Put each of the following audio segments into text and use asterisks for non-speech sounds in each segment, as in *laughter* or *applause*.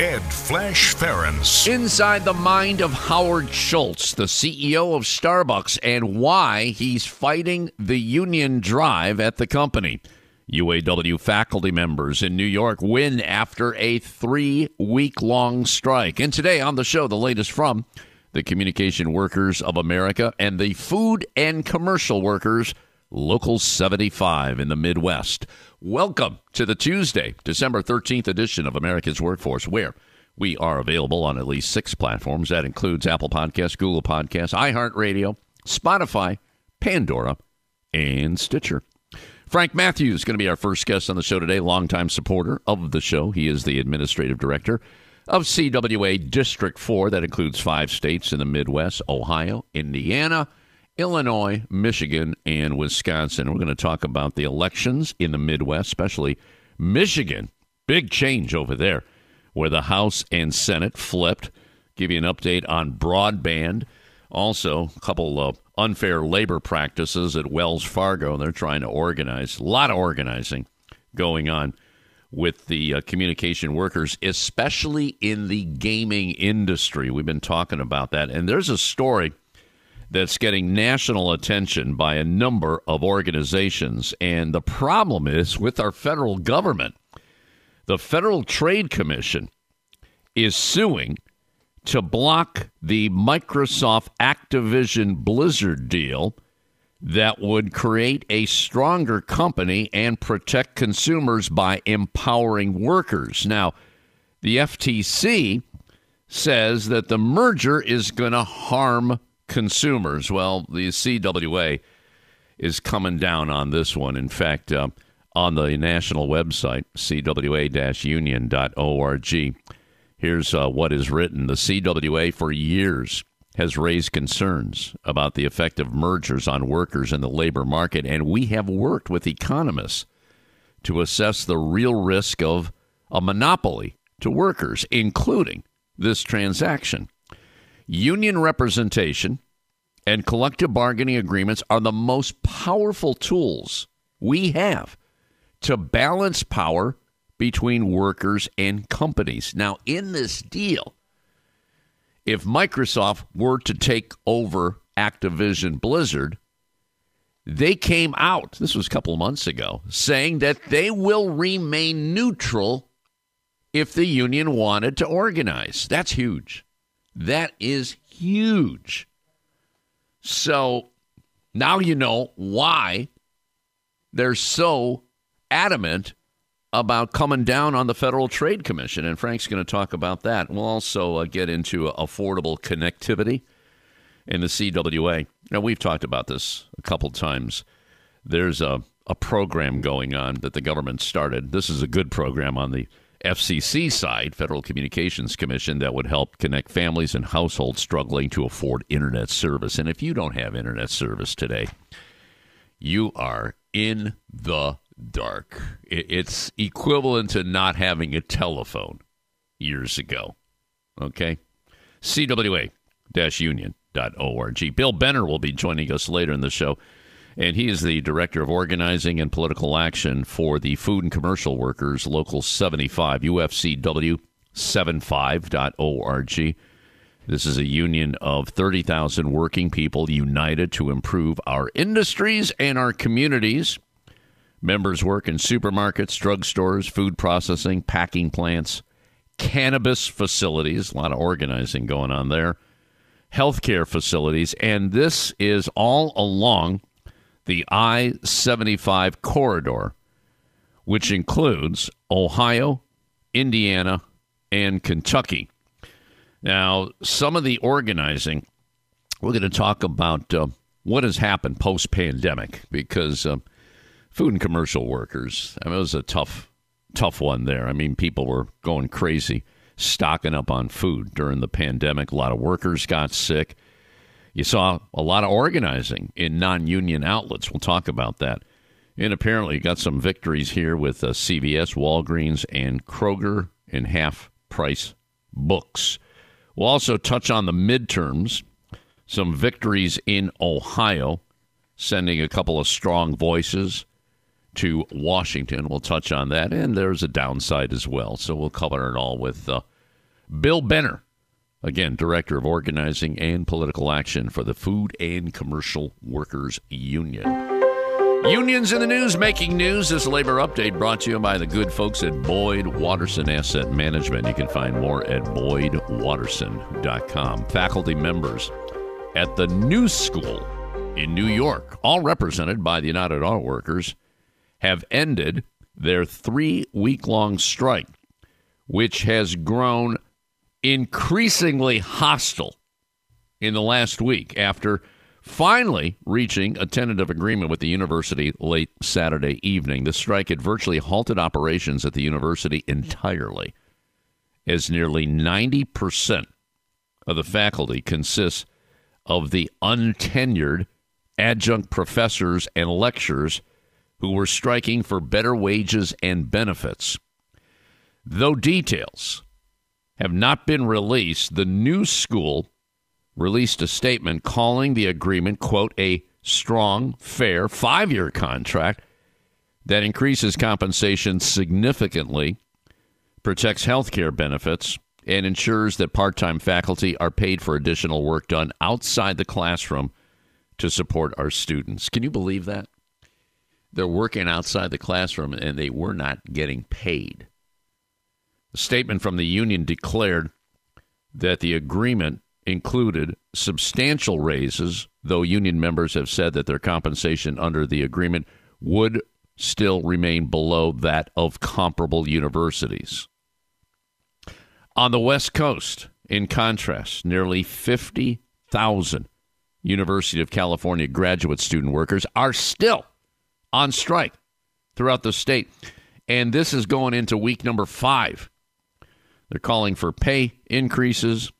Ed Flash Ferenc. Inside the mind of Howard Schultz, the CEO of Starbucks, and why he's fighting the union drive at the company. UAW faculty members in New York win after a three week long strike. And today on the show, the latest from the Communication Workers of America and the Food and Commercial Workers Local 75 in the Midwest. Welcome to the Tuesday, December 13th edition of America's Workforce, where we are available on at least six platforms. That includes Apple Podcasts, Google Podcasts, iHeartRadio, Spotify, Pandora, and Stitcher. Frank Matthews is going to be our first guest on the show today, longtime supporter of the show. He is the administrative director of CWA District 4. That includes five states in the Midwest Ohio, Indiana, Illinois, Michigan, and Wisconsin. We're going to talk about the elections in the Midwest, especially Michigan. Big change over there, where the House and Senate flipped. Give you an update on broadband. Also, a couple of unfair labor practices at Wells Fargo. They're trying to organize. A lot of organizing going on with the uh, communication workers, especially in the gaming industry. We've been talking about that. And there's a story that's getting national attention by a number of organizations. And the problem is with our federal government, the Federal Trade Commission is suing to block the Microsoft Activision Blizzard deal that would create a stronger company and protect consumers by empowering workers. Now, the FTC says that the merger is going to harm consumers. Well, the CWA is coming down on this one. In fact, uh, on the national website, cwa union.org, here's uh, what is written. The CWA for years has raised concerns about the effect of mergers on workers in the labor market, and we have worked with economists to assess the real risk of a monopoly to workers, including this transaction. Union representation and collective bargaining agreements are the most powerful tools we have to balance power between workers and companies. Now, in this deal, if Microsoft were to take over Activision Blizzard, they came out, this was a couple months ago, saying that they will remain neutral if the union wanted to organize. That's huge. That is huge. So now you know why they're so adamant about coming down on the Federal Trade Commission. And Frank's going to talk about that. We'll also uh, get into affordable connectivity in the CWA. Now, we've talked about this a couple times. There's a, a program going on that the government started. This is a good program on the FCC side, Federal Communications Commission, that would help connect families and households struggling to afford internet service. And if you don't have internet service today, you are in the dark. It's equivalent to not having a telephone years ago. Okay? CWA union.org. Bill Benner will be joining us later in the show and he is the director of organizing and political action for the Food and Commercial Workers Local 75, UFCW75.org. This is a union of 30,000 working people united to improve our industries and our communities. Members work in supermarkets, drugstores, food processing, packing plants, cannabis facilities, a lot of organizing going on there, healthcare facilities, and this is all along the I 75 corridor, which includes Ohio, Indiana, and Kentucky. Now, some of the organizing, we're going to talk about uh, what has happened post pandemic because uh, food and commercial workers, I mean, it was a tough, tough one there. I mean, people were going crazy, stocking up on food during the pandemic. A lot of workers got sick You saw a lot of organizing in non union outlets. We'll talk about that. And apparently, got some victories here with uh, CVS, Walgreens, and Kroger in half price books. We'll also touch on the midterms, some victories in Ohio, sending a couple of strong voices to Washington. We'll touch on that. And there's a downside as well. So we'll cover it all with uh, Bill Benner Again, Director of Organizing and Political Action for the Food and Commercial Workers Union. Unions in the news making news. This labor update brought to you by the good folks at Boyd Watterson Asset Management. You can find more at boydwatterson.com. Faculty members at the New School in New York, all represented by the United Auto Workers, have ended their three week long strike, which has grown increasingly hostile in the last week after finally reaching a tentative agreement with the university late Saturday evening. The strike had virtually halted operations at the university entirely, as nearly 90% of the faculty consists of the untenured adjunct professors and lecturers who were striking for better wages and benefits. Though details have not been released, the new school released a statement calling the agreement, quote, a strong, fair five year contract that increases compensation significantly, protects health care benefits, and ensures that part time faculty are paid for additional work done outside the classroom to support our students. Can you believe that? They're working outside the classroom and they were not getting paid. The statement from the union declared that the agreement included substantial raises, though union members have said that their compensation under the agreement would still remain below that of comparable universities. On the West Coast, in contrast, nearly 50,000 University of California graduate student workers are still on strike throughout the state. And this is going into week number five they're calling for pay increases,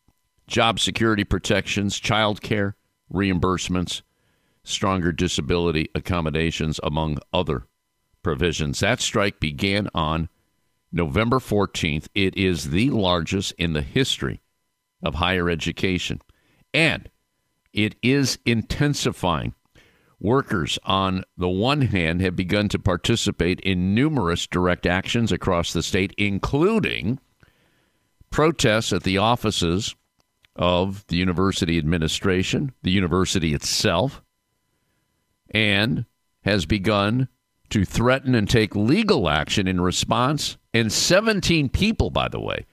job security protections, child care reimbursements, stronger disability accommodations, among other provisions. That strike began on November 14th. It is the largest in the history of higher education. And it is intensifying. Workers, on the one hand, have begun to participate in numerous direct actions across the state, including protests at the offices of the university administration, the university itself, and has begun to threaten and take legal action in response. And 17 people, by the way,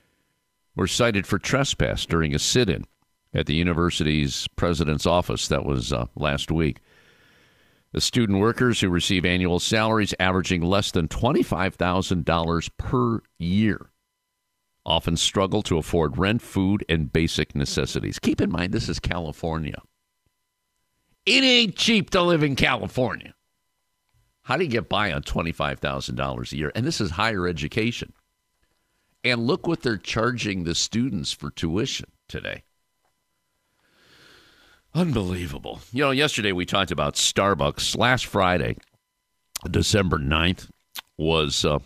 were cited for trespass during a sit in at the university's president's office. That was uh, last week. The student workers who receive annual salaries averaging less than $25,000 per year often struggle to afford rent, food, and basic necessities. Keep in mind, this is California. It ain't cheap to live in California. How do you get by on $25,000 a year? And this is higher education. And look what they're charging the students for tuition today. Unbelievable. You know, yesterday we talked about Starbucks. Last Friday, December 9th, was uh,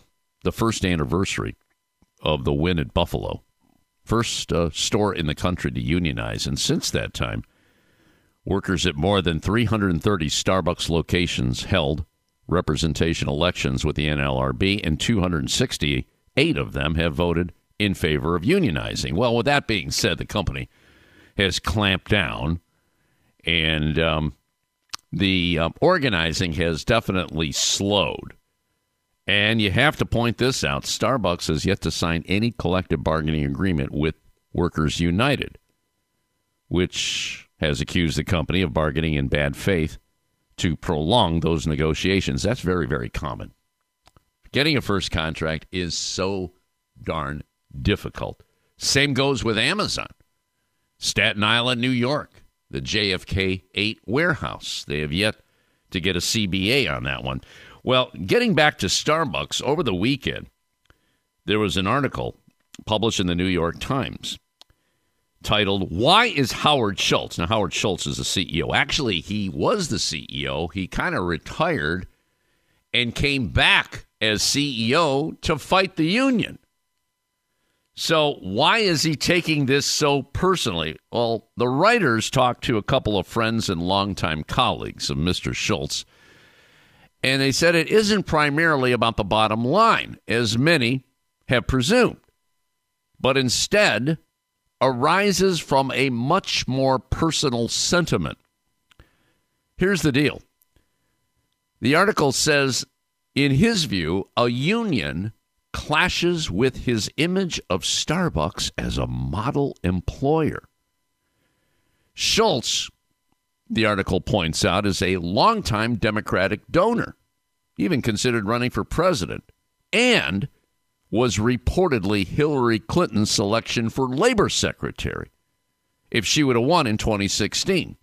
the first anniversary of the win at Buffalo. First uh, store in the country to unionize. And since that time, workers at more than 330 Starbucks locations held representation elections with the NLRB, and 268 of them have voted in favor of unionizing. Well, with that being said, the company has clamped down, and um, the uh, organizing has definitely slowed. And you have to point this out Starbucks has yet to sign any collective bargaining agreement with Workers United, which has accused the company of bargaining in bad faith to prolong those negotiations. That's very, very common. Getting a first contract is so darn difficult. Same goes with Amazon. Staten Island, New York, the JFK 8 warehouse. They have yet to get a CBA on that one. Well, getting back to Starbucks, over the weekend, there was an article published in the New York Times titled Why is Howard Schultz? Now, Howard Schultz is the CEO. Actually, he was the CEO. He kind of retired and came back as CEO to fight the union. So, why is he taking this so personally? Well, the writers talked to a couple of friends and longtime colleagues of Mr. Schultz, and they said it isn't primarily about the bottom line, as many have presumed, but instead arises from a much more personal sentiment. Here's the deal the article says, in his view, a union clashes with his image of Starbucks as a model employer. Schultz, the article points out, is a longtime Democratic donor, even considered running for president, and was reportedly Hillary Clinton's selection for labor secretary if she would have won in 2016.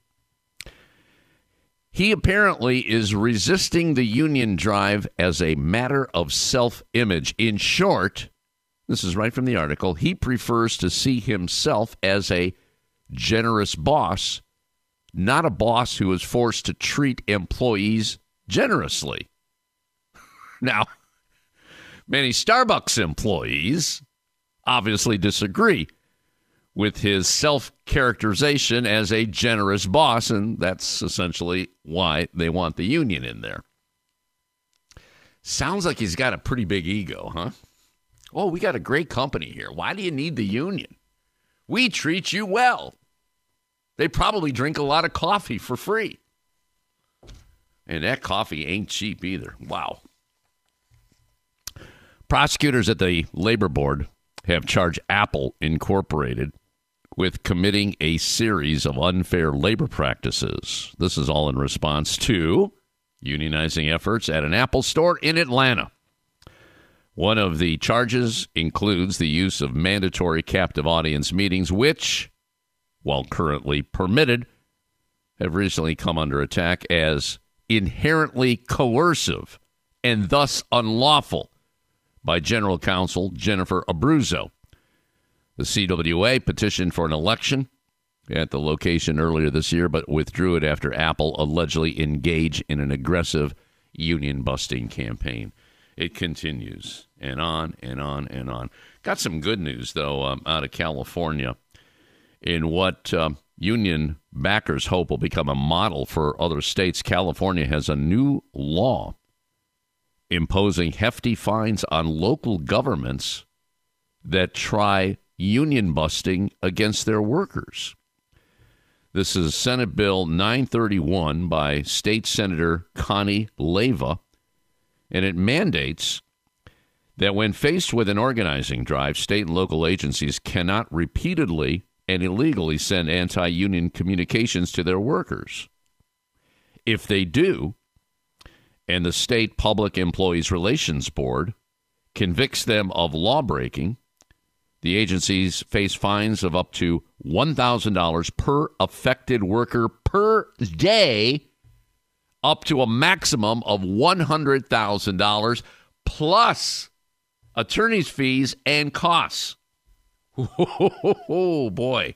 He apparently is resisting the union drive as a matter of self image. In short, this is right from the article, he prefers to see himself as a generous boss, not a boss who is forced to treat employees generously. *laughs* Now, many Starbucks employees obviously disagree with his self characterization as a generous boss, and that's essentially why they want the union in there. Sounds like he's got a pretty big ego, huh? Oh, we got a great company here. Why do you need the union? We treat you well. They probably drink a lot of coffee for free. And that coffee ain't cheap either. Wow. Prosecutors at the Labor Board have charged Apple Incorporated with committing a series of unfair labor practices. This is all in response to unionizing efforts at an Apple store in Atlanta. One of the charges includes the use of mandatory captive audience meetings, which, while currently permitted, have recently come under attack as inherently coercive and thus unlawful by General Counsel Jennifer Abruzzo. The CWA petitioned for an election at the location earlier this year, but withdrew it after Apple allegedly engaged in an aggressive union busting campaign. It continues and on and on and on. Got some good news, though, um, out of California in what uh, union backers hope will become a model for other states. California has a new law imposing hefty fines on local governments that try union busting against their workers. This is Senate Bill 931 by State Senator Connie Leyva, and it mandates that when faced with an organizing drive, state and local agencies cannot repeatedly and illegally send anti union communications to their workers. If they do, and the State Public Employees Relations Board convicts them of law breaking, the agencies face fines of up to $1,000 per affected worker per day, up to a maximum of $100,000 plus attorney's fees and costs. Oh, boy.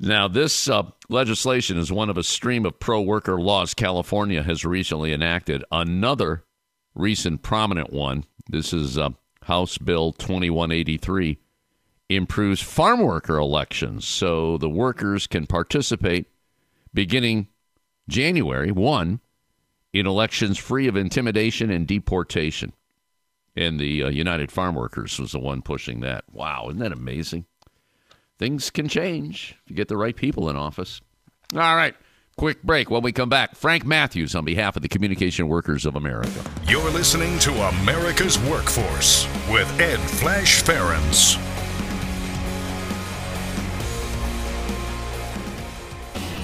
Now, this uh, legislation is one of a stream of pro worker laws California has recently enacted. Another recent prominent one, this is uh, House Bill 2183 improves farm worker elections so the workers can participate beginning January 1 in elections free of intimidation and deportation. And the uh, United Farm Workers was the one pushing that. Wow, isn't that amazing? Things can change if you get the right people in office. All right. Quick break. When we come back, Frank Matthews on behalf of the Communication Workers of America. You're listening to America's Workforce with Ed Flash Ferenc.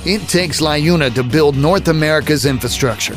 It takes LiUNA to build North America's infrastructure.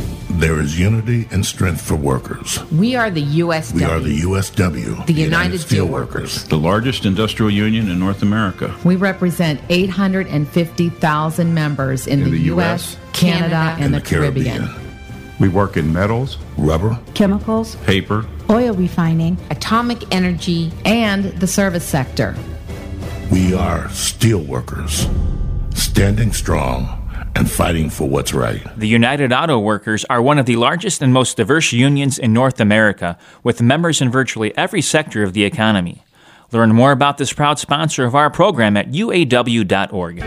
There is unity and strength for workers. We are the USW. We are the USW. The United Steelworkers. The largest industrial union in North America. We represent 850,000 members in, In the, the U.S., US, Canada, and, and the, the Caribbean. Caribbean. We work in metals, Rubber, chemicals, paper, oil refining, Atomic energy, and the service sector. we are steelworkers, standing strong and fighting for what's right. The United Auto Workers are one of the largest and most diverse unions in North America, with members in virtually every sector of the economy. Learn more about this proud sponsor of our program at uaw.org.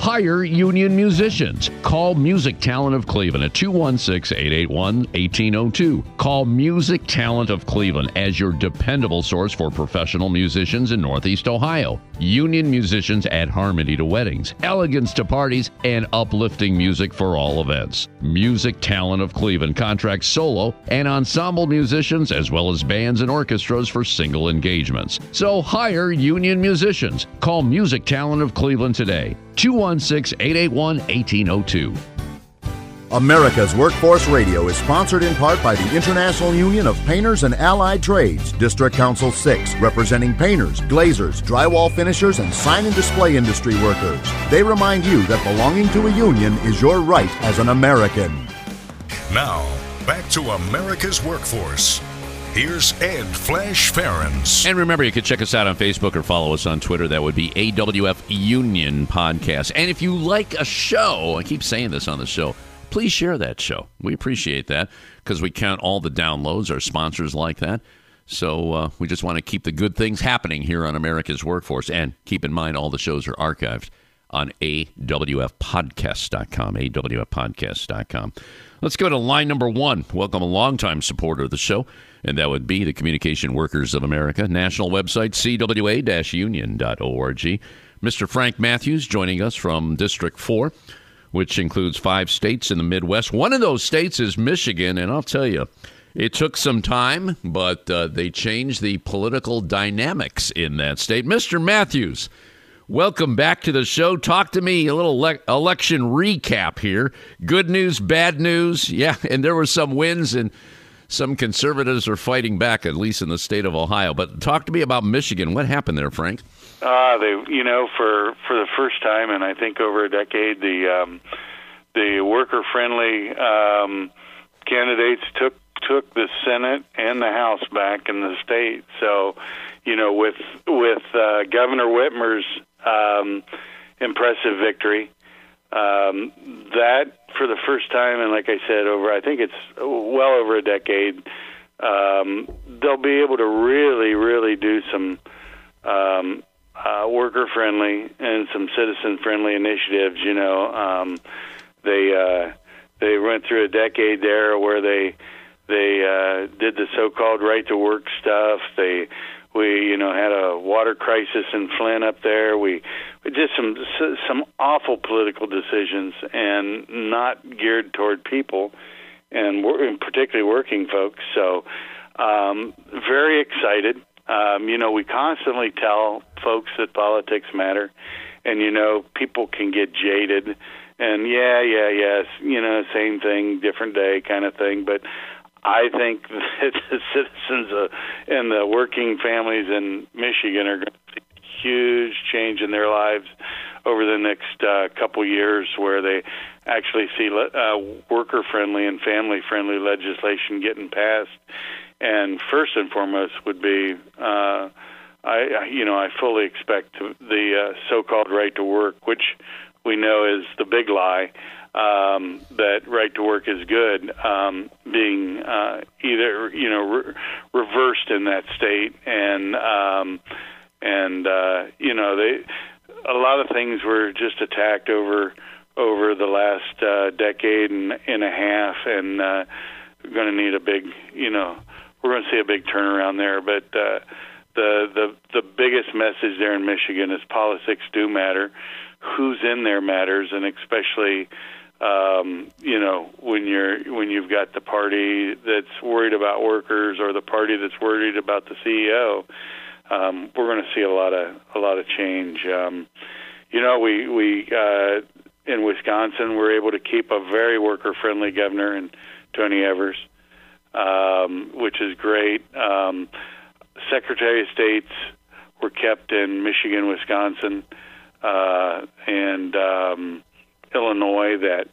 Hire union musicians. Call Music Talent of Cleveland at 216 881 1802. Call Music Talent of Cleveland as your dependable source for professional musicians in Northeast Ohio. Union musicians add harmony to weddings, elegance to parties, and uplifting music for all events. Music Talent of Cleveland contracts solo and ensemble musicians as well as bands and orchestras for single engagements. So hire union musicians. Call Music Talent of Cleveland today. 216 881 1802. America's Workforce Radio is sponsored in part by the International Union of Painters and Allied Trades, District Council 6, representing painters, glazers, drywall finishers, and sign and display industry workers. They remind you that belonging to a union is your right as an American. Now, back to America's Workforce. Here's Ed Flash Ferenc. And remember, you can check us out on Facebook or follow us on Twitter. That would be AWF Union Podcast. And if you like a show, I keep saying this on the show, please share that show. We appreciate that because we count all the downloads. Our sponsors like that. So uh, we just want to keep the good things happening here on America's Workforce. And keep in mind, all the shows are archived on awfpodcast.com. awfpodcast.com. Let's go to line number one. Welcome a longtime supporter of the show, and that would be the Communication Workers of America, national website, cwa-union.org. Mr. Frank Matthews joining us from District 4, which includes five states in the Midwest. One of those states is Michigan, and I'll tell you, it took some time, but uh, they changed the political dynamics in that state. Mr. Matthews, welcome back to the show. Talk to me a little le- election recap here. Good news, bad news. Yeah, *laughs* and there were some wins, and some conservatives are fighting back, at least in the state of Ohio. But talk to me about Michigan. What happened there, Frank? Uh, they, you know, for for the first time, and I think over a decade, the um, the worker friendly um, candidates took took the Senate and the House back in the state. So, you know, with with uh, Governor Whitmer's um, impressive victory, um, that for the first time, and like I said, over I think it's well over a decade, um, they'll be able to really, really do some um, uh, worker friendly and some citizen friendly initiatives. You know, um, they uh, they went through a decade there where they they uh, did the so-called right to work stuff. They we you know had a water crisis in Flint up there. We we did some some awful political decisions and not geared toward people and wor- particularly working folks. So um, very excited. Um, you know, we constantly tell folks that politics matter, and you know, people can get jaded, and yeah, yeah, yes, you know, same thing, different day, kind of thing. But I think *laughs* that the citizens uh, and the working families in Michigan are going to see a huge change in their lives over the next uh, couple years, where they actually see le- uh, worker-friendly and family-friendly legislation getting passed. And first and foremost would be uh, I you know I fully expect the uh, so-called right to work, which we know is the big lie um, that right to work is good, um, being uh, either you know re- reversed in that state and um, and uh, you know they a lot of things were just attacked over over the last uh, decade and, and a half and uh, we're going to need a big you know we're going to see a big turnaround there. But uh, the the the biggest message there in Michigan is politics do matter. Who's in there matters, and especially um, you know when you're when you've got the party that's worried about workers or the party that's worried about the CEO. Um, we're going to see a lot of a lot of change. Um, you know, we we uh, in Wisconsin, we're able to keep a very worker-friendly governor and Tony Evers, um, which is great. Um, Secretary of States were kept in Michigan, Wisconsin, uh, and um, Illinois that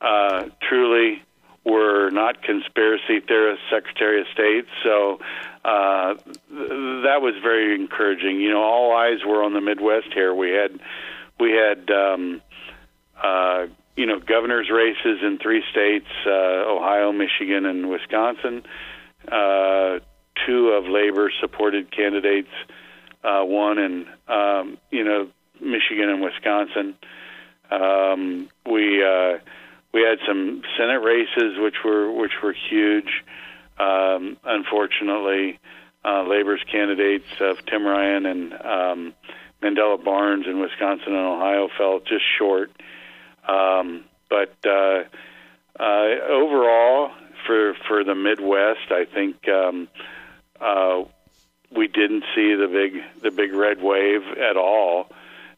uh, truly were not conspiracy theorist Secretary of State. So uh, th- that was very encouraging. You know, all eyes were on the Midwest here. We had we had um, uh, you know governors' races in three states: uh, Ohio, Michigan, and Wisconsin. Uh, two of labor-supported candidates uh, won in um, you know Michigan and Wisconsin. Um, we uh, we had some Senate races which were which were huge. Um, unfortunately, uh, Labor's candidates of Tim Ryan and um, Mandela Barnes in Wisconsin and Ohio fell just short. Um, but uh, uh, overall, for for the Midwest, I think um, uh, we didn't see the big the big red wave at all.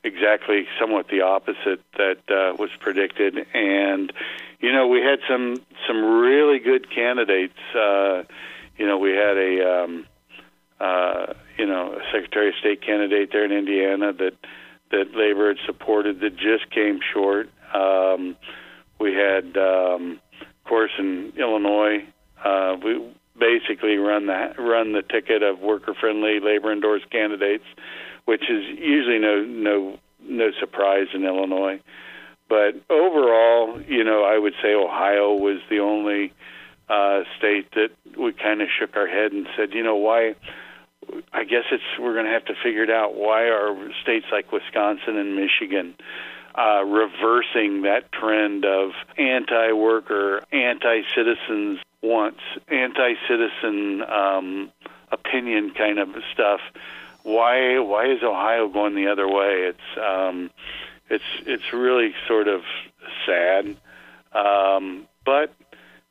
Exactly, somewhat the opposite that uh, was predicted, and you know we had some some really good candidates. Uh, you know we had a um, uh, you know a Secretary of State candidate there in Indiana that that labor had supported that just came short. Um, we had, um, of course, in Illinois, uh, we basically run the run the ticket of worker-friendly, labor-endorsed candidates, which is usually no no no surprise in Illinois. But overall, you know, I would say Ohio was the only uh, state that we kind of shook our head and said, you know, why? I guess it's we're going to have to figure it out. Why are states like Wisconsin and Michigan uh, reversing that trend of anti-worker, anti-citizens wants, anti-citizen um, opinion kind of stuff? Why why is Ohio going the other way? It's um, it's it's really sort of sad, um, but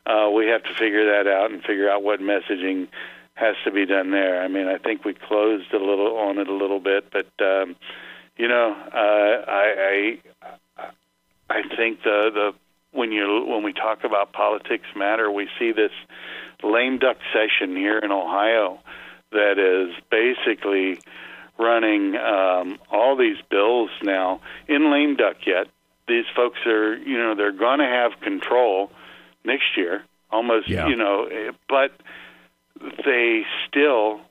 uh, we have to figure that out and figure out what messaging has to be done there. I mean, I think we closed a little on it a little bit, but um, you know, uh, I, I I think the the when you when we talk about politics matter, we see this lame duck session here in Ohio that is basically running um, all these bills now in lame duck yet. These folks are, you know, they're going to have control next year, almost, Yeah. you know, but they still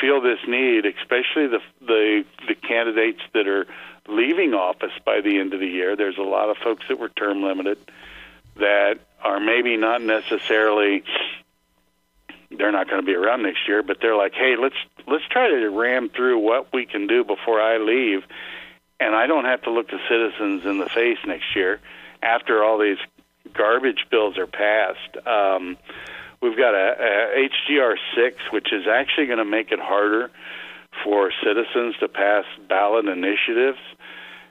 feel this need, especially the the the candidates that are leaving office by the end of the year. There's a lot of folks that were term limited that are maybe not necessarily they're not going to be around next year, but they're like, "Hey, let's let's try to ram through what we can do before I leave." And I don't have to look the citizens in the face next year after all these garbage bills are passed. Um, we've got a, a HJR six, which is actually going to make it harder for citizens to pass ballot initiatives.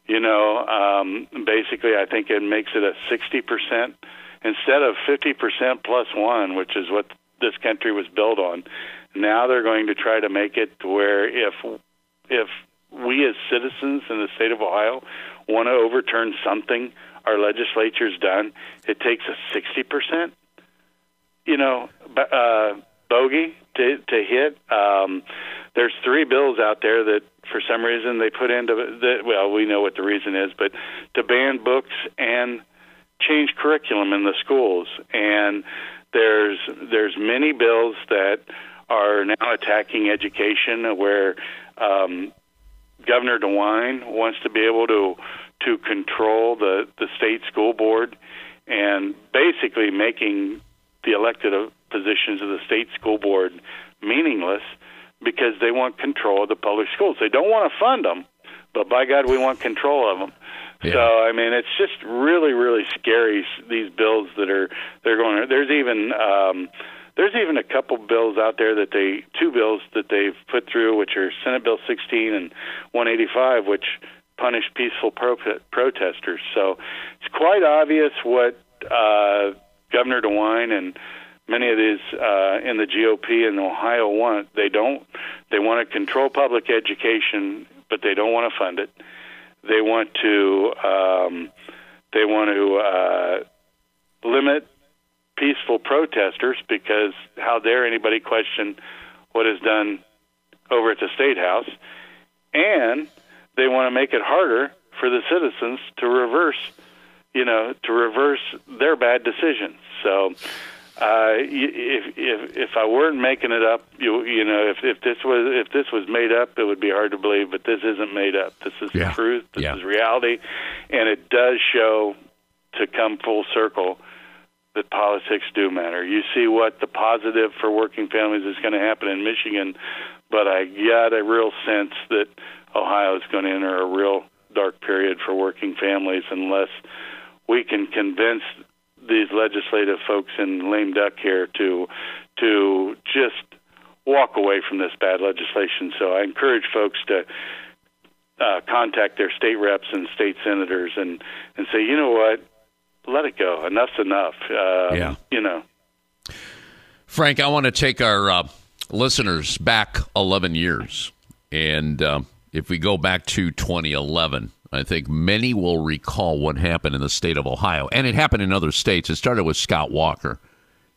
You know, um, basically, I think it makes it a sixty percent instead of fifty percent plus one, which is what this country was built on. Now they're going to try to make it to where if if we as citizens in the state of Ohio want to overturn something our legislature's done, it takes a sixty percent you know, uh, bogey to to hit. Um, there's three bills out there that, for some reason, they put into that. Well, we know what the reason is, but to ban books and change curriculum in the schools. And there's there's many bills that are now attacking education, where um, Governor DeWine wants to be able to to control the the state school board and basically making the elected positions of the state school board meaningless because they want control of the public schools. They don't want to fund them, but by God, we want control of them. So I mean, it's just really, really scary. These bills that are they're going. There's even um, there's even a couple bills out there that they two bills that they've put through, which are Senate Bill 16 and 185, which punish peaceful pro- protesters. So it's quite obvious what uh, Governor DeWine and many of these uh, in the GOP in Ohio want. They don't. They want to control public education, but they don't want to fund it. They want to um, They want to uh, limit peaceful protesters because how dare anybody question what is done over at the State House? And they want to make it harder for the citizens to reverse, you know, to reverse their bad decisions. So, uh, if if if I weren't making it up, you you know, if if this was if this was made up, it would be hard to believe. But this isn't made up. This is Yeah. the truth. This Yeah. is reality, and it does show to come full circle that politics do matter. You see what the positive for working families is going to happen in Michigan, but I got a real sense that Ohio is going to enter a real dark period for working families unless we can convince these legislative folks in lame duck here to to just walk away from this bad legislation. So I encourage folks to uh, contact their state reps and state senators and and say, you know what, let it go. Enough's enough. Uh, Yeah. You know. Frank, I want to take our uh, listeners back 11 years. And uh, if we go back to 2011, I think many will recall what happened in the state of Ohio. And it happened in other states. It started with Scott Walker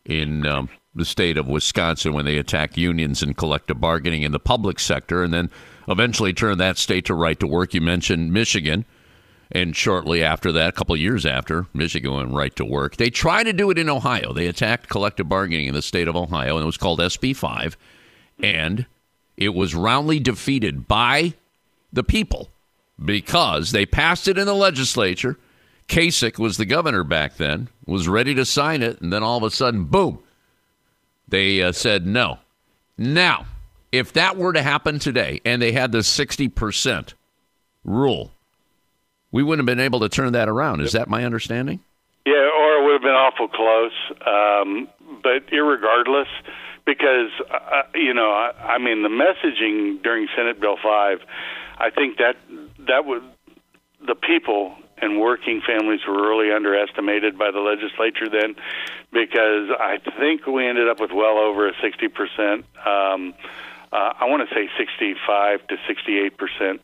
in um, the state of Wisconsin when they attacked unions and collective bargaining in the public sector, and then eventually turned that state to right to work. You mentioned Michigan. And shortly after that, a couple years after, Michigan went right to work. They tried to do it in Ohio. They attacked collective bargaining in the state of Ohio, and it was called SB 5. And it was roundly defeated by the people because they passed it in the legislature. Kasich was the governor back then, was ready to sign it, and then all of a sudden, boom, they uh, said no. Now, if that were to happen today and they had the 60% rule, we wouldn't have been able to turn that around. Is that my understanding? Yeah, or it would have been awful close. Um, but irregardless, because uh, you know, I, I mean, the messaging during Senate Bill five, I think that that would the people and working families were really underestimated by the legislature then, because I think we ended up with well over a sixty percent. Um, uh, I want to say sixty-five to sixty-eight percent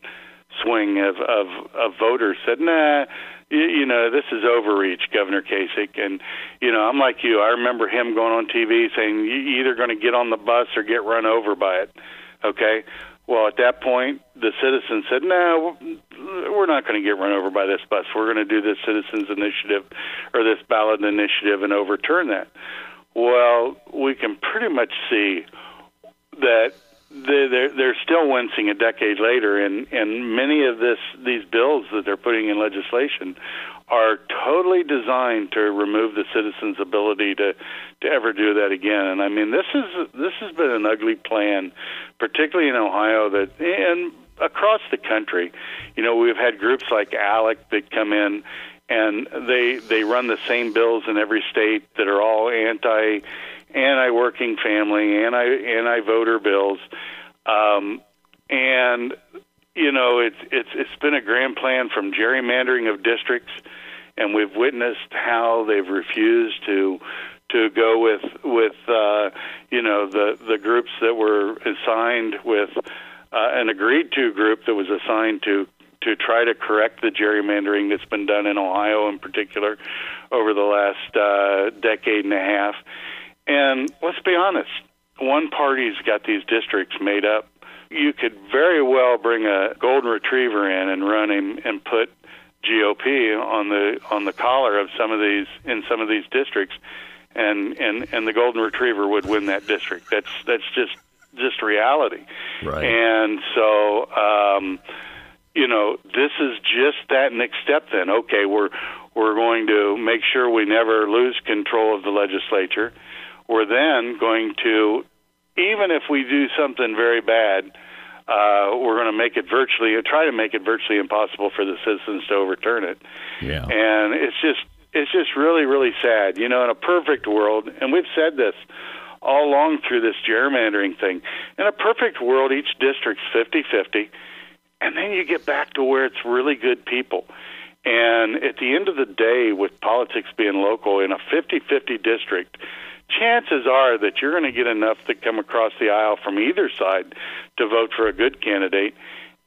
swing of, of, of voters said, nah, you, you know, this is overreach, Governor Kasich. And, you know, I'm like you. I remember him going on TV saying, "You're either going to get on the bus or get run over by it. Okay? Well, at that point, the citizens said, no, we're not going to get run over by this bus. We're going to do this citizens initiative or this ballot initiative and overturn that. Well, we can pretty much see that they're they're, still wincing a decade later, and and many of this these bills that they're putting in legislation are totally designed to remove the citizens' ability to to ever do that again. And I mean, this is this has been an ugly plan, particularly in Ohio, that and across the country. You know, we've had groups like ALEC that come in and they they run the same bills in every state that are all anti anti working family, anti anti voter bills, um, and you know it's it's it's been a grand plan from gerrymandering of districts, and we've witnessed how they've refused to to go with with uh, you know the the groups that were assigned with uh, an agreed to group that was assigned to to try to correct the gerrymandering that's been done in Ohio in particular over the last uh, decade and a half. And let's be honest, one party's got these districts made up. You could very well bring a golden retriever in and run him and put GOP on the on the collar of some of these in some of these districts, and and and the golden retriever would win that district. That's that's just just reality. Right. And so. um you know, this is just that next step. Then, okay, we're we're going to make sure we never lose control of the legislature. We're then going to, even if we do something very bad, uh, we're going to make it virtually try to make it virtually impossible for the citizens to overturn it. Yeah. And it's just it's just really really sad. You know, in a perfect world, and we've said this all along through this gerrymandering thing. In a perfect world, each district's fifty-fifty and then you get back to where it's really good people. And at the end of the day, with politics being local in a 50 50 district, chances are that you're going to get enough to come across the aisle from either side to vote for a good candidate,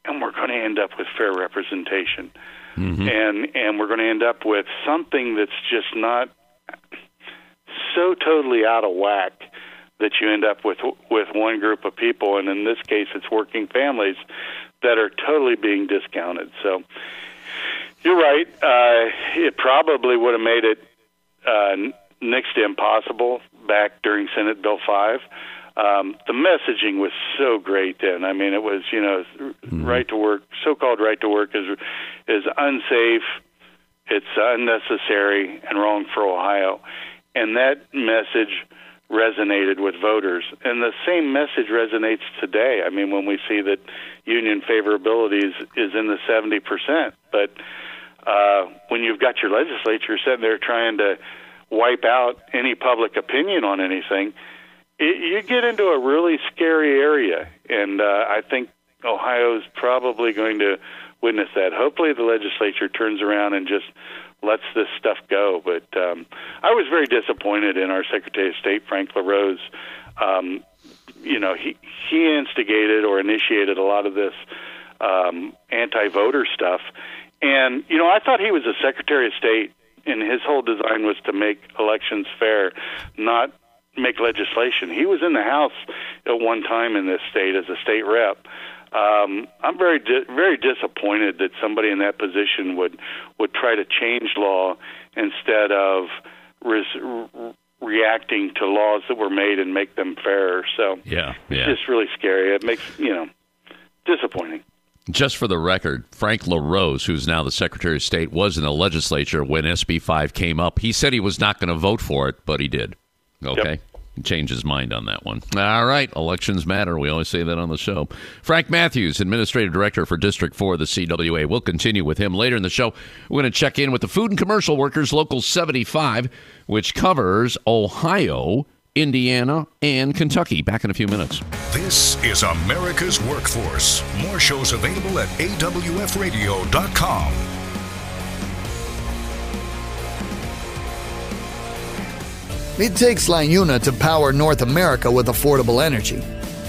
and we're going to end up with fair representation. mm-hmm. and and we're going to end up with something that's just not so totally out of whack that you end up with with one group of people, and in this case, it's working families that are totally being discounted. So you're right. Uh, it probably would have made it uh, next to impossible back during Senate Bill Five. Um, the messaging was so great then. I mean, it was you know, mm-hmm. right to work, so-called right to work is is unsafe, it's unnecessary and wrong for Ohio, and that message resonated with voters. And the same message resonates today. I mean, when we see that union favorability is, is in the 70%, but uh, when you've got your legislature sitting there trying to wipe out any public opinion on anything, it, you get into a really scary area. And uh, I think Ohio's probably going to witness that. Hopefully, the legislature turns around and just lets this stuff go. But um, I was very disappointed in our Secretary of State, Frank LaRose. Um, you know, he he instigated or initiated a lot of this um, anti-voter stuff, and you know, I thought he was a Secretary of State, and his whole design was to make elections fair, not make legislation. He was in the House at one time in this state as a state rep um, I'm very di- very disappointed that somebody in that position would would try to change law instead of res- re- reacting to laws that were made and make them fairer. So yeah, yeah, it's just really scary. It makes you know disappointing. Just for the record, Frank LaRose, who's now the Secretary of State, was in the legislature when SB 5 came up. He said he was not going to vote for it, but he did. Okay. Yep change his mind on that one. All right, elections matter. We always say that on the show. Frank Matthews, Administrative Director for District 4 of the CWA. We'll continue with him later in the show. We're going to check in with the Food and Commercial Workers Local 75, which covers Ohio, Indiana, and Kentucky. Back in a few minutes. This is America's Workforce. More shows available at awfradio.com. It takes LiUNA to power North America with affordable energy.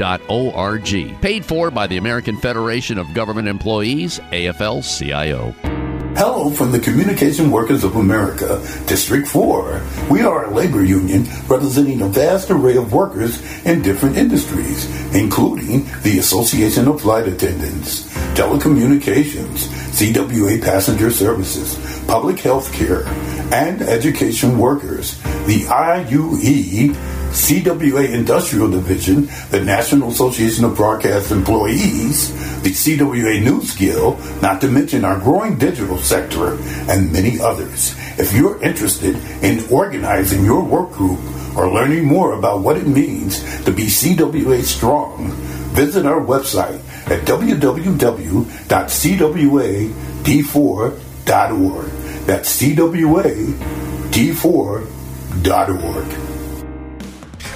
afge.org. Paid for by the American Federation of Government Employees, AFL CIO. Hello from the Communication Workers of America, District 4. We are a labor union representing a vast array of workers in different industries, including the Association of Flight Attendants, Telecommunications, CWA Passenger Services, Public Health Care, and Education Workers, the IUE CWA Industrial Division, the National Association of Broadcast Employees, the CWA News Guild, not to mention our growing digital sector, and many others. If you're interested in organizing your work group or learning more about what it means to be CWA strong, visit our website at www.cwad4.org. That's cwad4.org.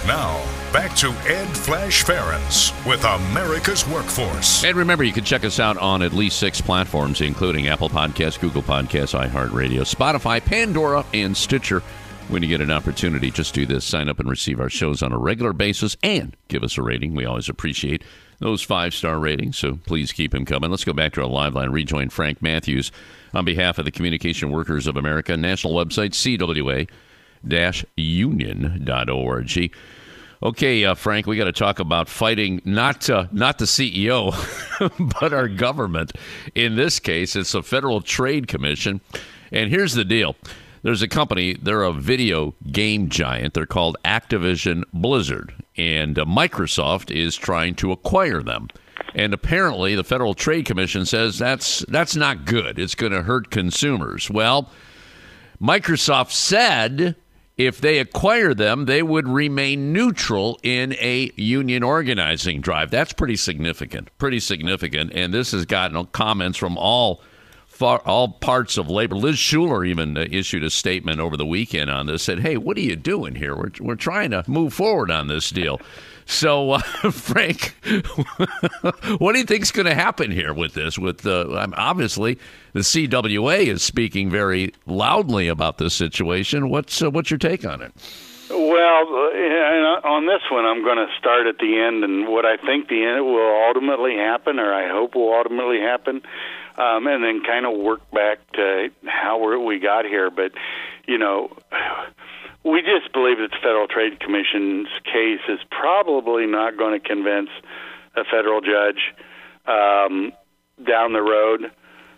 Now, back to Ed Flash Ferenc with America's Workforce. And remember, you can check us out on at least six platforms, including Apple Podcasts, Google Podcasts, iHeartRadio, Spotify, Pandora, and Stitcher. When you get an opportunity, just do this sign up and receive our shows on a regular basis and give us a rating. We always appreciate those five star ratings, so please keep them coming. Let's go back to our live line, rejoin Frank Matthews on behalf of the Communication Workers of America, national website, CWA union.org. Okay, uh, Frank, we got to talk about fighting not uh, not the CEO, *laughs* but our government. In this case, it's the Federal Trade Commission. And here's the deal: there's a company, they're a video game giant. They're called Activision Blizzard, and uh, Microsoft is trying to acquire them. And apparently, the Federal Trade Commission says that's that's not good. It's going to hurt consumers. Well, Microsoft said if they acquire them, they would remain neutral in a union organizing drive. That's pretty significant. Pretty significant. And this has gotten comments from all far, all parts of labor. Liz Shuler even uh, issued a statement over the weekend on this. Said, "Hey, what are you doing here? We're we're trying to move forward on this deal." So, uh, *laughs* Frank, *laughs* what do you think is going to happen here with this? With uh, obviously the CWA is speaking very loudly about this situation. What's uh, what's your take on it? Well, on this one, I'm going to start at the end, and what I think the end will ultimately happen, or I hope will ultimately happen, um, and then kind of work back to how we got here. But you know, we just believe that the Federal Trade Commission's case is probably not going to convince a federal judge um, down the road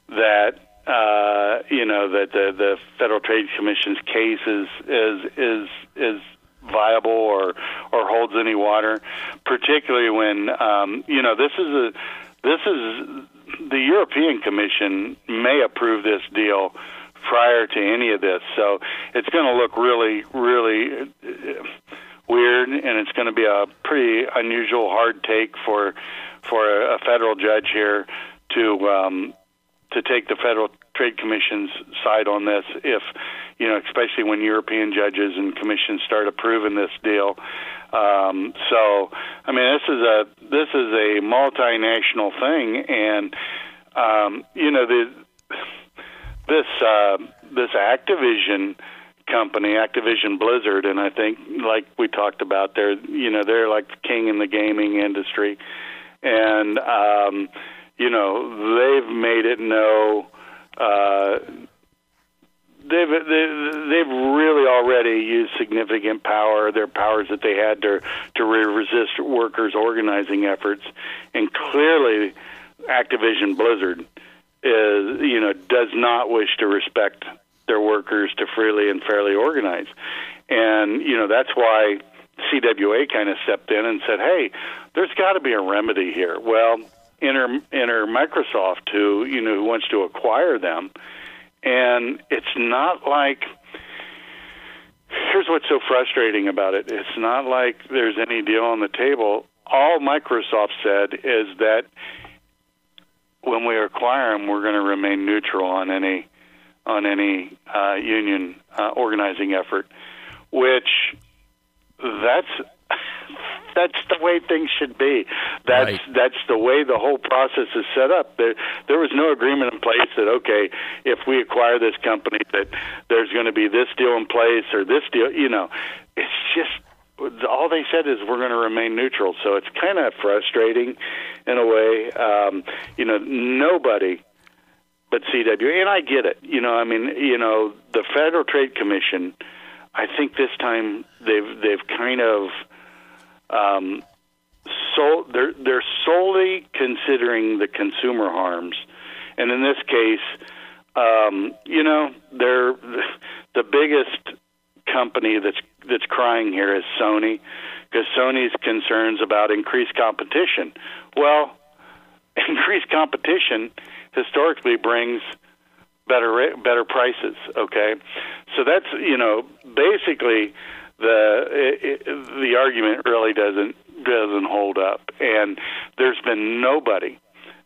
that uh, you know that the the Federal Trade Commission's case is is is is viable or or holds any water, particularly when um, you know this is a this is the European Commission may approve this deal prior to any of this, so it's going to look really, really uh, weird, and it's going to be a pretty unusual, hard take for for a, a federal judge here to um, to take the Federal Trade Commission's side on this. If you know, especially when European judges and commissions start approving this deal. Um, so, I mean, this is a this is a multinational thing, and um, you know the this uh, this Activision company, Activision Blizzard, and I think like we talked about, they're you know they're like the king in the gaming industry, and um, you know they've made it no. Uh, they've they've really already used significant power, their powers that they had to to resist workers' organizing efforts, and clearly, Activision Blizzard is you know does not wish to respect their workers to freely and fairly organize, and you know that's why CWA kind of stepped in and said, hey, there's got to be a remedy here. Well. Enter, enter Microsoft, who you know who wants to acquire them, and it's not like here's what's so frustrating about it it's not like there's any deal on the table. All Microsoft said is that when we acquire them, we're going to remain neutral on any on any uh, union uh, organizing effort, which that's *laughs* that's the way things should be. That's right. that's the way the whole process is set up. There there was no agreement in place that okay, if we acquire this company, that there's going to be this deal in place or this deal. You know, it's just all they said is we're going to remain neutral. So it's kind of frustrating in a way. Um, you know, nobody but CWA, and I get it. You know, I mean, you know, the Federal Trade Commission. I think this time they've they've kind of um, so they're they're solely considering the consumer harms, and in this case, um, you know, they're *laughs* the biggest company that's that's crying here is Sony, because Sony's concerns about increased competition. Well, *laughs* increased competition historically brings better better prices. Okay, so that's you know basically the it, the argument really doesn't doesn't hold up, and there's been nobody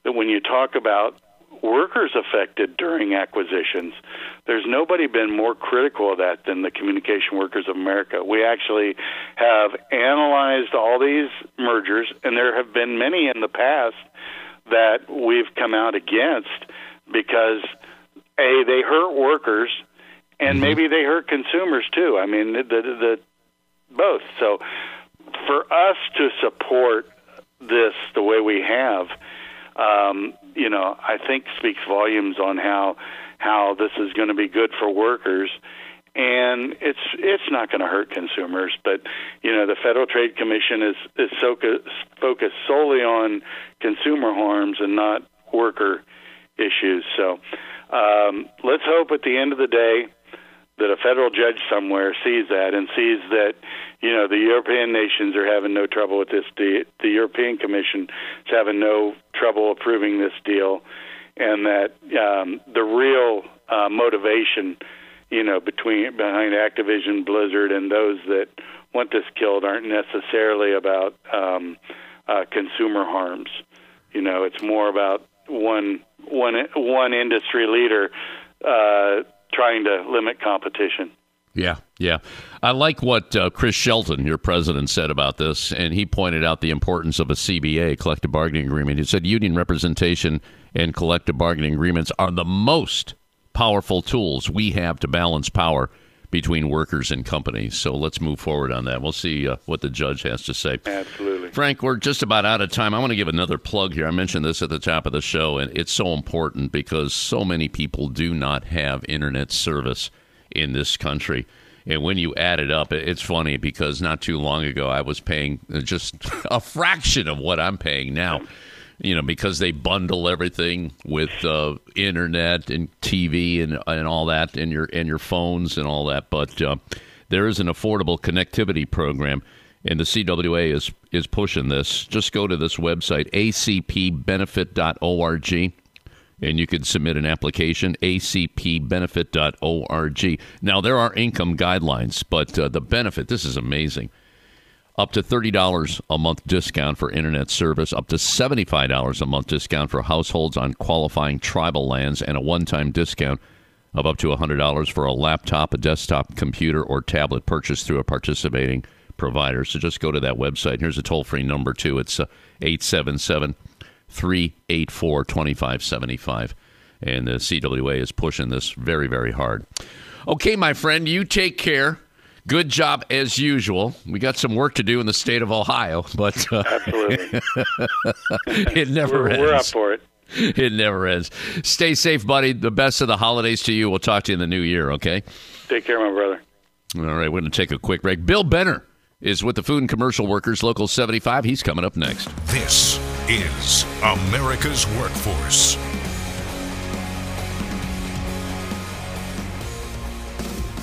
that when you talk about workers affected during acquisitions, there's nobody been more critical of that than the Communication Workers of America. We actually have analyzed all these mergers, and there have been many in the past that we've come out against because a they hurt workers and mm-hmm. maybe they hurt consumers too. I mean, the, the, the both. So for us to support this the way we have, um, you know, I think speaks volumes on how how this is going to be good for workers and it's it's not going to hurt consumers. But you know, the Federal Trade Commission is is so focused solely on consumer harms and not worker issues. So um, let's hope at the end of the day that a federal judge somewhere sees that and sees that you know the European nations are having no trouble with this deal. The European Commission is having no trouble approving this deal, and that um, the real uh, motivation, you know, between behind Activision, Blizzard, and those that want this killed aren't necessarily about um, uh, consumer harms. You know, it's more about one one one industry leader uh, trying to limit competition. Yeah, yeah. I like what uh, Chris Shelton, your president, said about this, and he pointed out the importance of a CBA, collective bargaining agreement. He said union representation and collective bargaining agreements are the most powerful tools we have to balance power between workers and companies. So let's move forward on that. We'll see uh, what the judge has to say. Absolutely. Frank, we're just about out of time. I want to give another plug here. I mentioned this at the top of the show, and it's so important because so many people do not have internet service in this country. And when you add it up, it's funny because not too long ago I was paying just *laughs* a fraction of what I'm paying now you know, because they bundle everything with uh, internet and TV and and all that, and your and your phones and all that. But uh, there is an affordable connectivity program, and the CWA is is pushing this. Just go to this website, acpbenefit.org. And you can submit an application, acpbenefit.org. Now, there are income guidelines, but uh, the benefit, this is amazing up to $30 a month discount for internet service, up to $75 a month discount for households on qualifying tribal lands, and a one time discount of up to $100 for a laptop, a desktop computer, or tablet purchased through a participating provider. So just go to that website. Here's a toll free number, too. It's uh, 877 384 2575. And the CWA is pushing this very, very hard. Okay, my friend, you take care. Good job as usual. We got some work to do in the state of Ohio, but uh, absolutely, *laughs* it never we're, ends. We're up for it. It never ends. Stay safe, buddy. The best of the holidays to you. We'll talk to you in the new year. Okay. Take care, my brother. All right, we're going to take a quick break. Bill Benner is with the Food and Commercial Workers Local 75. He's coming up next. This is America's Workforce.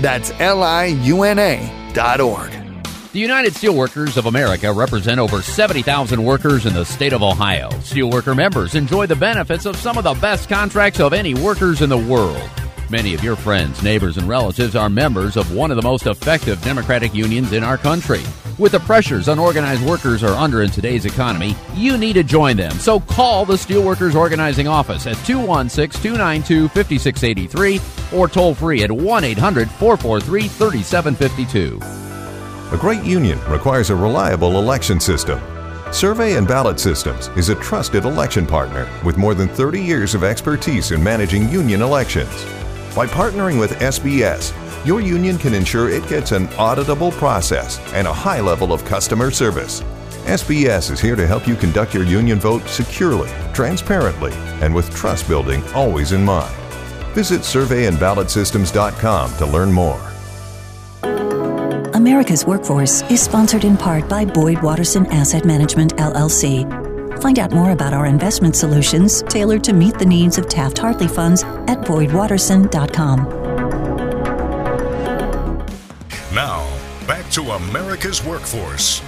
That's L I U N A dot org. The United Steelworkers of America represent over 70,000 workers in the state of Ohio. Steelworker members enjoy the benefits of some of the best contracts of any workers in the world. Many of your friends, neighbors, and relatives are members of one of the most effective democratic unions in our country. With the pressures unorganized workers are under in today's economy, you need to join them. So call the Steelworkers Organizing Office at 216 292 5683 or toll free at 1 800 443 3752. A great union requires a reliable election system. Survey and Ballot Systems is a trusted election partner with more than 30 years of expertise in managing union elections. By partnering with SBS, your union can ensure it gets an auditable process and a high level of customer service. SBS is here to help you conduct your union vote securely, transparently, and with trust building always in mind. Visit surveyandballotsystems.com to learn more. America's Workforce is sponsored in part by Boyd Watterson Asset Management, LLC. Find out more about our investment solutions tailored to meet the needs of Taft Hartley funds at boydwatterson.com. to America's Workforce.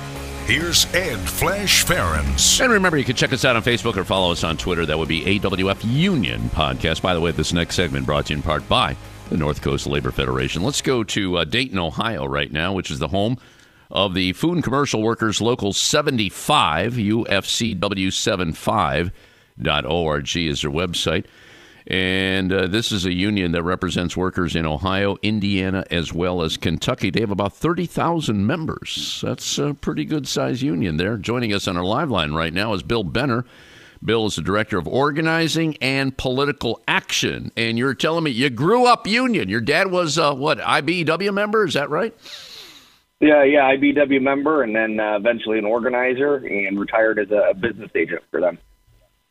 Here's Ed Flash Ferenc. And remember, you can check us out on Facebook or follow us on Twitter. That would be AWF Union Podcast. By the way, this next segment brought to you in part by the North Coast Labor Federation. Let's go to uh, Dayton, Ohio, right now, which is the home of the Food and Commercial Workers Local 75, UFCW75.org is their website. And uh, this is a union that represents workers in Ohio, Indiana, as well as Kentucky. They have about 30,000 members. That's a pretty good size union there. Joining us on our live line right now is Bill Benner. Bill is the director of organizing and political action. And you're telling me you grew up union. Your dad was uh, what IBEW member? Is that right? Yeah, yeah, IBEW member, and then uh, eventually an organizer, and retired as a business agent for them.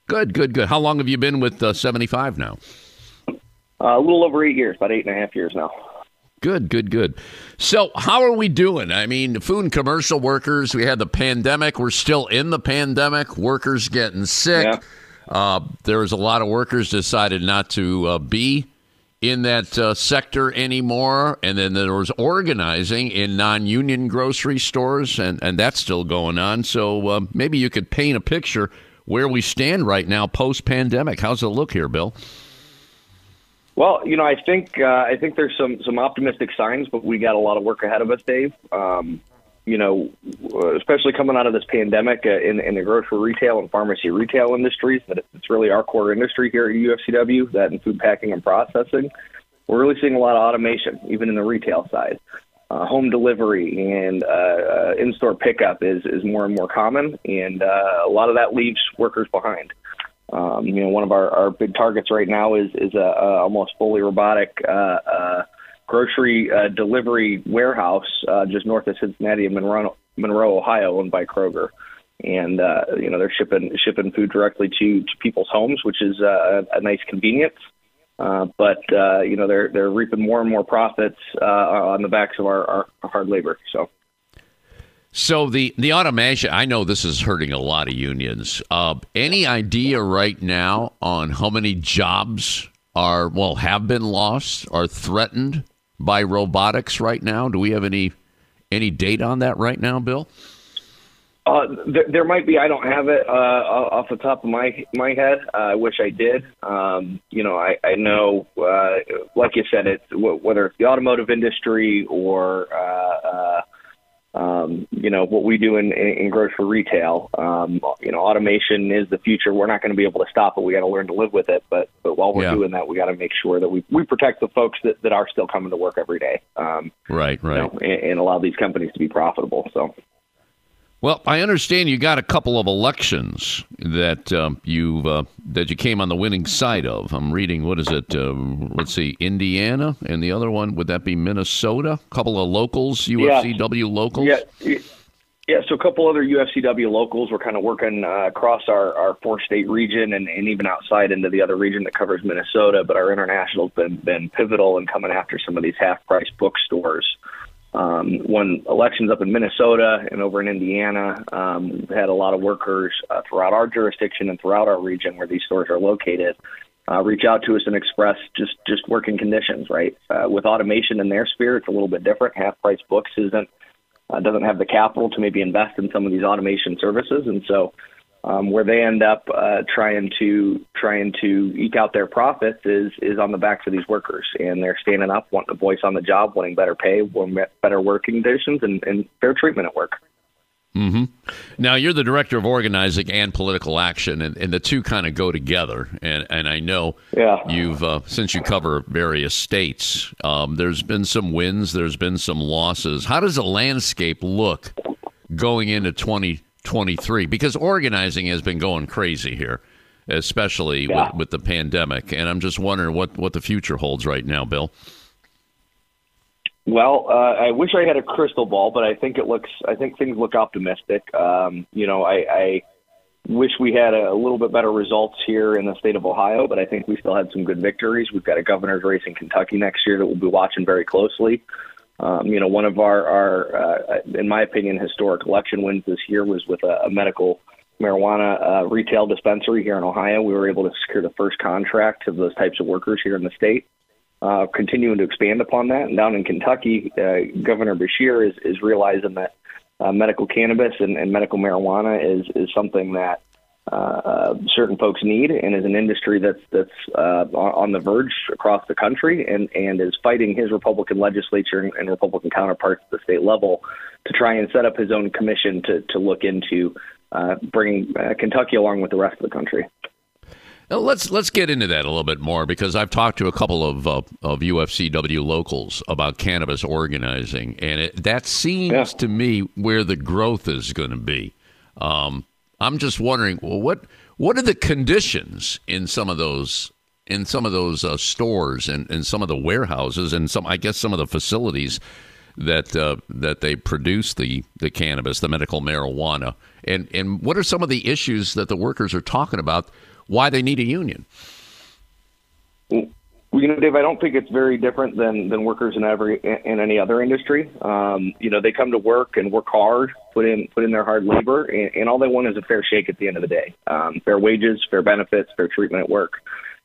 Good, good, good. How long have you been with uh, 75 now? Uh, a little over eight years, about eight and a half years now. Good, good, good. So, how are we doing? I mean, food and commercial workers, we had the pandemic. We're still in the pandemic. Workers getting sick. Yeah. Uh, there was a lot of workers decided not to uh, be in that uh, sector anymore. And then there was organizing in non union grocery stores, and, and that's still going on. So uh, maybe you could paint a picture where we stand right now post pandemic. How's it look here, Bill? Well, you know, I think uh, I think there's some some optimistic signs, but we got a lot of work ahead of us, Dave. Um, you know, especially coming out of this pandemic uh, in, in the grocery retail and pharmacy retail industries, that it's really our core industry here at UFCW, that in food packing and processing. We're really seeing a lot of automation, even in the retail side. Uh, home delivery and uh, uh, in-store pickup is, is more and more common, and uh, a lot of that leaves workers behind. Um, you know, one of our, our big targets right now is is a, a almost fully robotic uh, uh, grocery uh, delivery warehouse uh, just north of Cincinnati in Monroe, Monroe, Ohio, owned by Kroger. And uh, you know they're shipping shipping food directly to, to people's homes, which is uh, a nice convenience. Uh, but uh, you know they're they're reaping more and more profits uh, on the backs of our, our hard labor. So. So the the automation, I know this is hurting a lot of unions. Uh, any idea right now on how many jobs are well have been lost, are threatened by robotics right now? Do we have any any data on that right now, Bill? Uh, there, there, might be. I don't have it uh, off the top of my my head. Uh, I wish I did. Um, you know, I, I know, uh, like you said, it's whether it's the automotive industry or uh, uh, um, you know what we do in, in grocery retail. Um, you know, automation is the future. We're not going to be able to stop it. We got to learn to live with it. But but while we're yeah. doing that, we got to make sure that we we protect the folks that, that are still coming to work every day. Um, right, right, you know, and, and allow these companies to be profitable. So. Well, I understand you got a couple of elections that um, you uh, that you came on the winning side of. I'm reading what is it? Uh, let's see, Indiana, and the other one would that be Minnesota? A couple of locals, UFCW yeah. locals. Yeah, yeah. So a couple other UFCW locals. We're kind of working uh, across our, our four state region and, and even outside into the other region that covers Minnesota. But our international's been been pivotal in coming after some of these half price bookstores. Um, when elections up in Minnesota and over in Indiana, um, had a lot of workers uh, throughout our jurisdiction and throughout our region where these stores are located uh, reach out to us and express just just working conditions. Right, uh, with automation in their sphere, it's a little bit different. Half price books isn't uh, doesn't have the capital to maybe invest in some of these automation services, and so um, where they end up uh, trying to trying to eke out their profits is is on the backs of these workers, and they're standing up, wanting a voice on the job, wanting better pay, wanting better working conditions, and, and fair treatment at work. Mm-hmm. Now you're the director of organizing and political action, and, and the two kind of go together. And and I know yeah. you've uh, since you cover various states, um, there's been some wins, there's been some losses. How does the landscape look going into 20- 23 because organizing has been going crazy here, especially yeah. with, with the pandemic. And I'm just wondering what, what the future holds right now, Bill. Well, uh, I wish I had a crystal ball, but I think it looks. I think things look optimistic. Um, you know, I, I wish we had a, a little bit better results here in the state of Ohio, but I think we still had some good victories. We've got a governor's race in Kentucky next year that we'll be watching very closely. Um, you know, one of our, our uh, in my opinion, historic election wins this year was with a, a medical marijuana uh, retail dispensary here in Ohio. We were able to secure the first contract of those types of workers here in the state. Uh, continuing to expand upon that, and down in Kentucky, uh, Governor Beshear is, is realizing that uh, medical cannabis and, and medical marijuana is is something that uh, certain folks need, and is an industry that's that's uh, on the verge across the country, and and is fighting his Republican legislature and, and Republican counterparts at the state level to try and set up his own commission to to look into uh, bringing uh, Kentucky along with the rest of the country. Now let's let's get into that a little bit more because I've talked to a couple of uh, of UFCW locals about cannabis organizing, and it, that seems yeah. to me where the growth is going to be. Um, I'm just wondering, well, what what are the conditions in some of those in some of those uh, stores and, and some of the warehouses and some, I guess, some of the facilities that uh, that they produce the, the cannabis, the medical marijuana, and and what are some of the issues that the workers are talking about? Why they need a union? You know, Dave, I don't think it's very different than than workers in every in any other industry. Um, you know, they come to work and work hard, put in put in their hard labor, and, and all they want is a fair shake at the end of the day. Um, fair wages, fair benefits, fair treatment at work.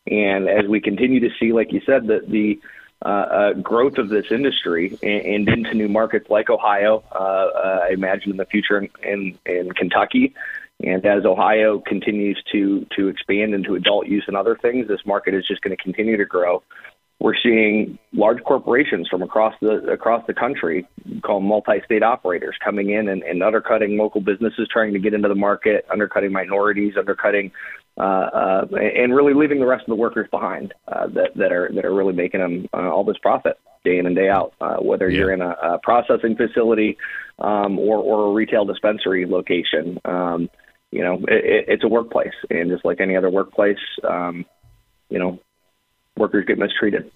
And as we continue to see, like you said, that the uh, uh, growth of this industry and, and into new markets like Ohio, uh, uh, I imagine in the future in, in, in Kentucky, and as Ohio continues to to expand into adult use and other things, this market is just going to continue to grow. We're seeing large corporations from across the across the country, called multi-state operators, coming in and, and undercutting local businesses, trying to get into the market, undercutting minorities, undercutting, uh, uh, and really leaving the rest of the workers behind uh, that that are that are really making them uh, all this profit day in and day out. Uh, whether yeah. you're in a, a processing facility um, or or a retail dispensary location. Um, you know, it, it's a workplace, and just like any other workplace, um, you know, workers get mistreated.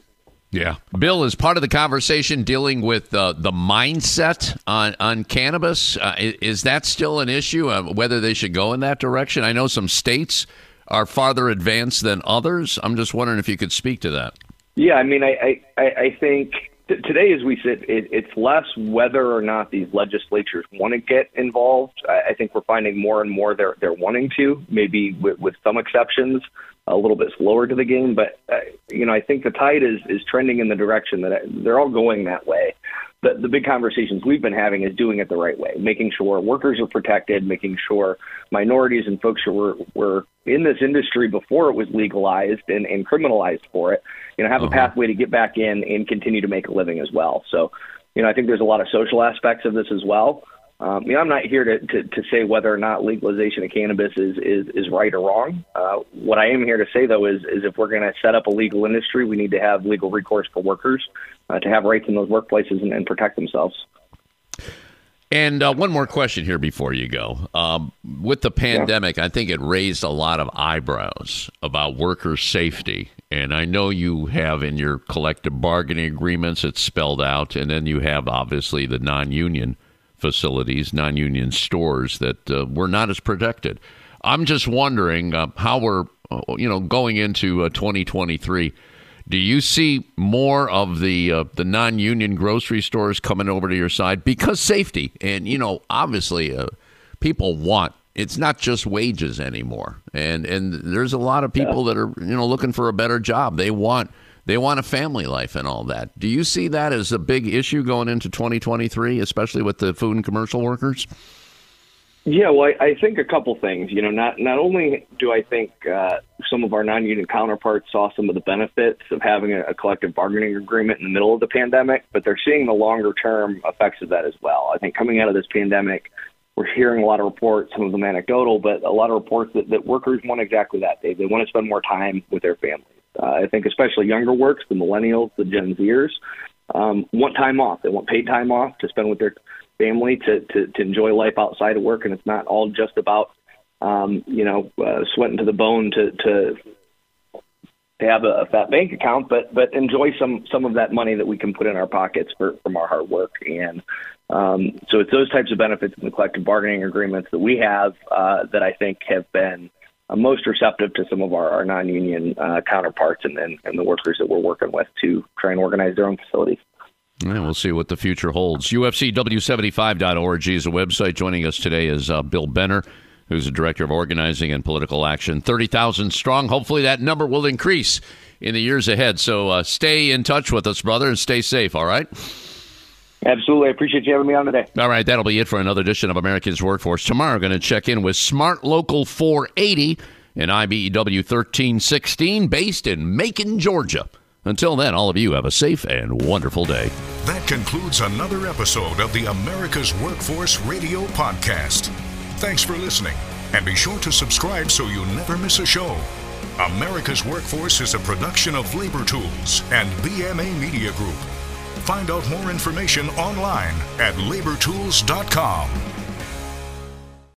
Yeah, Bill is part of the conversation dealing with uh, the mindset on on cannabis. Uh, is, that still an issue? Uh, whether they should go in that direction? I know some states are farther advanced than others. I'm just wondering if you could speak to that. Yeah, I mean, I I, I think today, as we sit, it, it's less whether or not these legislatures want to get involved. I, I think we're finding more and more they're they're wanting to, maybe with, with some exceptions, a little bit slower to the game. But uh, you know, I think the tide is is trending in the direction that they're all going that way the, the big conversations we've been having is doing it the right way, making sure workers are protected, making sure minorities and folks who were, were in this industry before it was legalized and, and criminalized for it, you know, have uh-huh. a pathway to get back in and continue to make a living as well. So, you know, I think there's a lot of social aspects of this as well. Um, you know, I'm not here to, to, to say whether or not legalization of cannabis is, is, is right or wrong. Uh, what I am here to say, though, is, is if we're going to set up a legal industry, we need to have legal recourse for workers uh, to have rights in those workplaces and, and protect themselves. And uh, one more question here before you go. Um, with the pandemic, yeah. I think it raised a lot of eyebrows about worker safety. And I know you have in your collective bargaining agreements, it's spelled out. And then you have obviously the non union facilities, non union stores that uh, were not as protected. I'm just wondering uh, how we're, uh, you know, going into 2023 do you see more of the uh, the non-union grocery stores coming over to your side? Because safety and you know obviously uh, people want it's not just wages anymore. And and there's a lot of people that are you know looking for a better job. They want they want a family life and all that do you see that as a big issue going into 2023 especially with the food and commercial workers yeah, well, I, I think a couple things. You know, not not only do I think uh, some of our non-union counterparts saw some of the benefits of having a, a collective bargaining agreement in the middle of the pandemic, but they're seeing the longer-term effects of that as well. I think coming out of this pandemic, we're hearing a lot of reports, some of them anecdotal, but a lot of reports that, that workers want exactly that. They they want to spend more time with their families. Uh, I think especially younger works, the millennials, the Gen Zers, um, want time off. They want paid time off to spend with their family to, to, to enjoy life outside of work, and it's not all just about um, you know uh, sweating to the bone to to have a, fat bank account, but but enjoy some some of that money that we can put in our pockets for, from our hard work. And um, so it's those types of benefits in the collective bargaining agreements that we have uh, that I think have been most receptive to some of our, our non-union uh, counterparts and, and, and the workers that we're working with to try and organize their own facilities. Yeah, we'll see what the future holds. UFCW75.org is a website. Joining us today is uh, Bill Benner, who's the Director of Organizing and Political Action. 30,000 strong. Hopefully that number will increase in the years ahead. So uh, stay in touch with us, brother, and stay safe, all right? Absolutely. I appreciate you having me on today. All right, that'll be it for another edition of America's Workforce. Tomorrow, we're going to check in with Smart Local 480 and IBEW 1316, based in Macon, Georgia. Until then, all of you have a safe and wonderful day. That concludes another episode of the America's Workforce Radio Podcast. Thanks for listening, and be sure to subscribe so you never miss a show. America's Workforce is a production of Labor Tools and BMA Media Group. Find out more information online at labortools.com.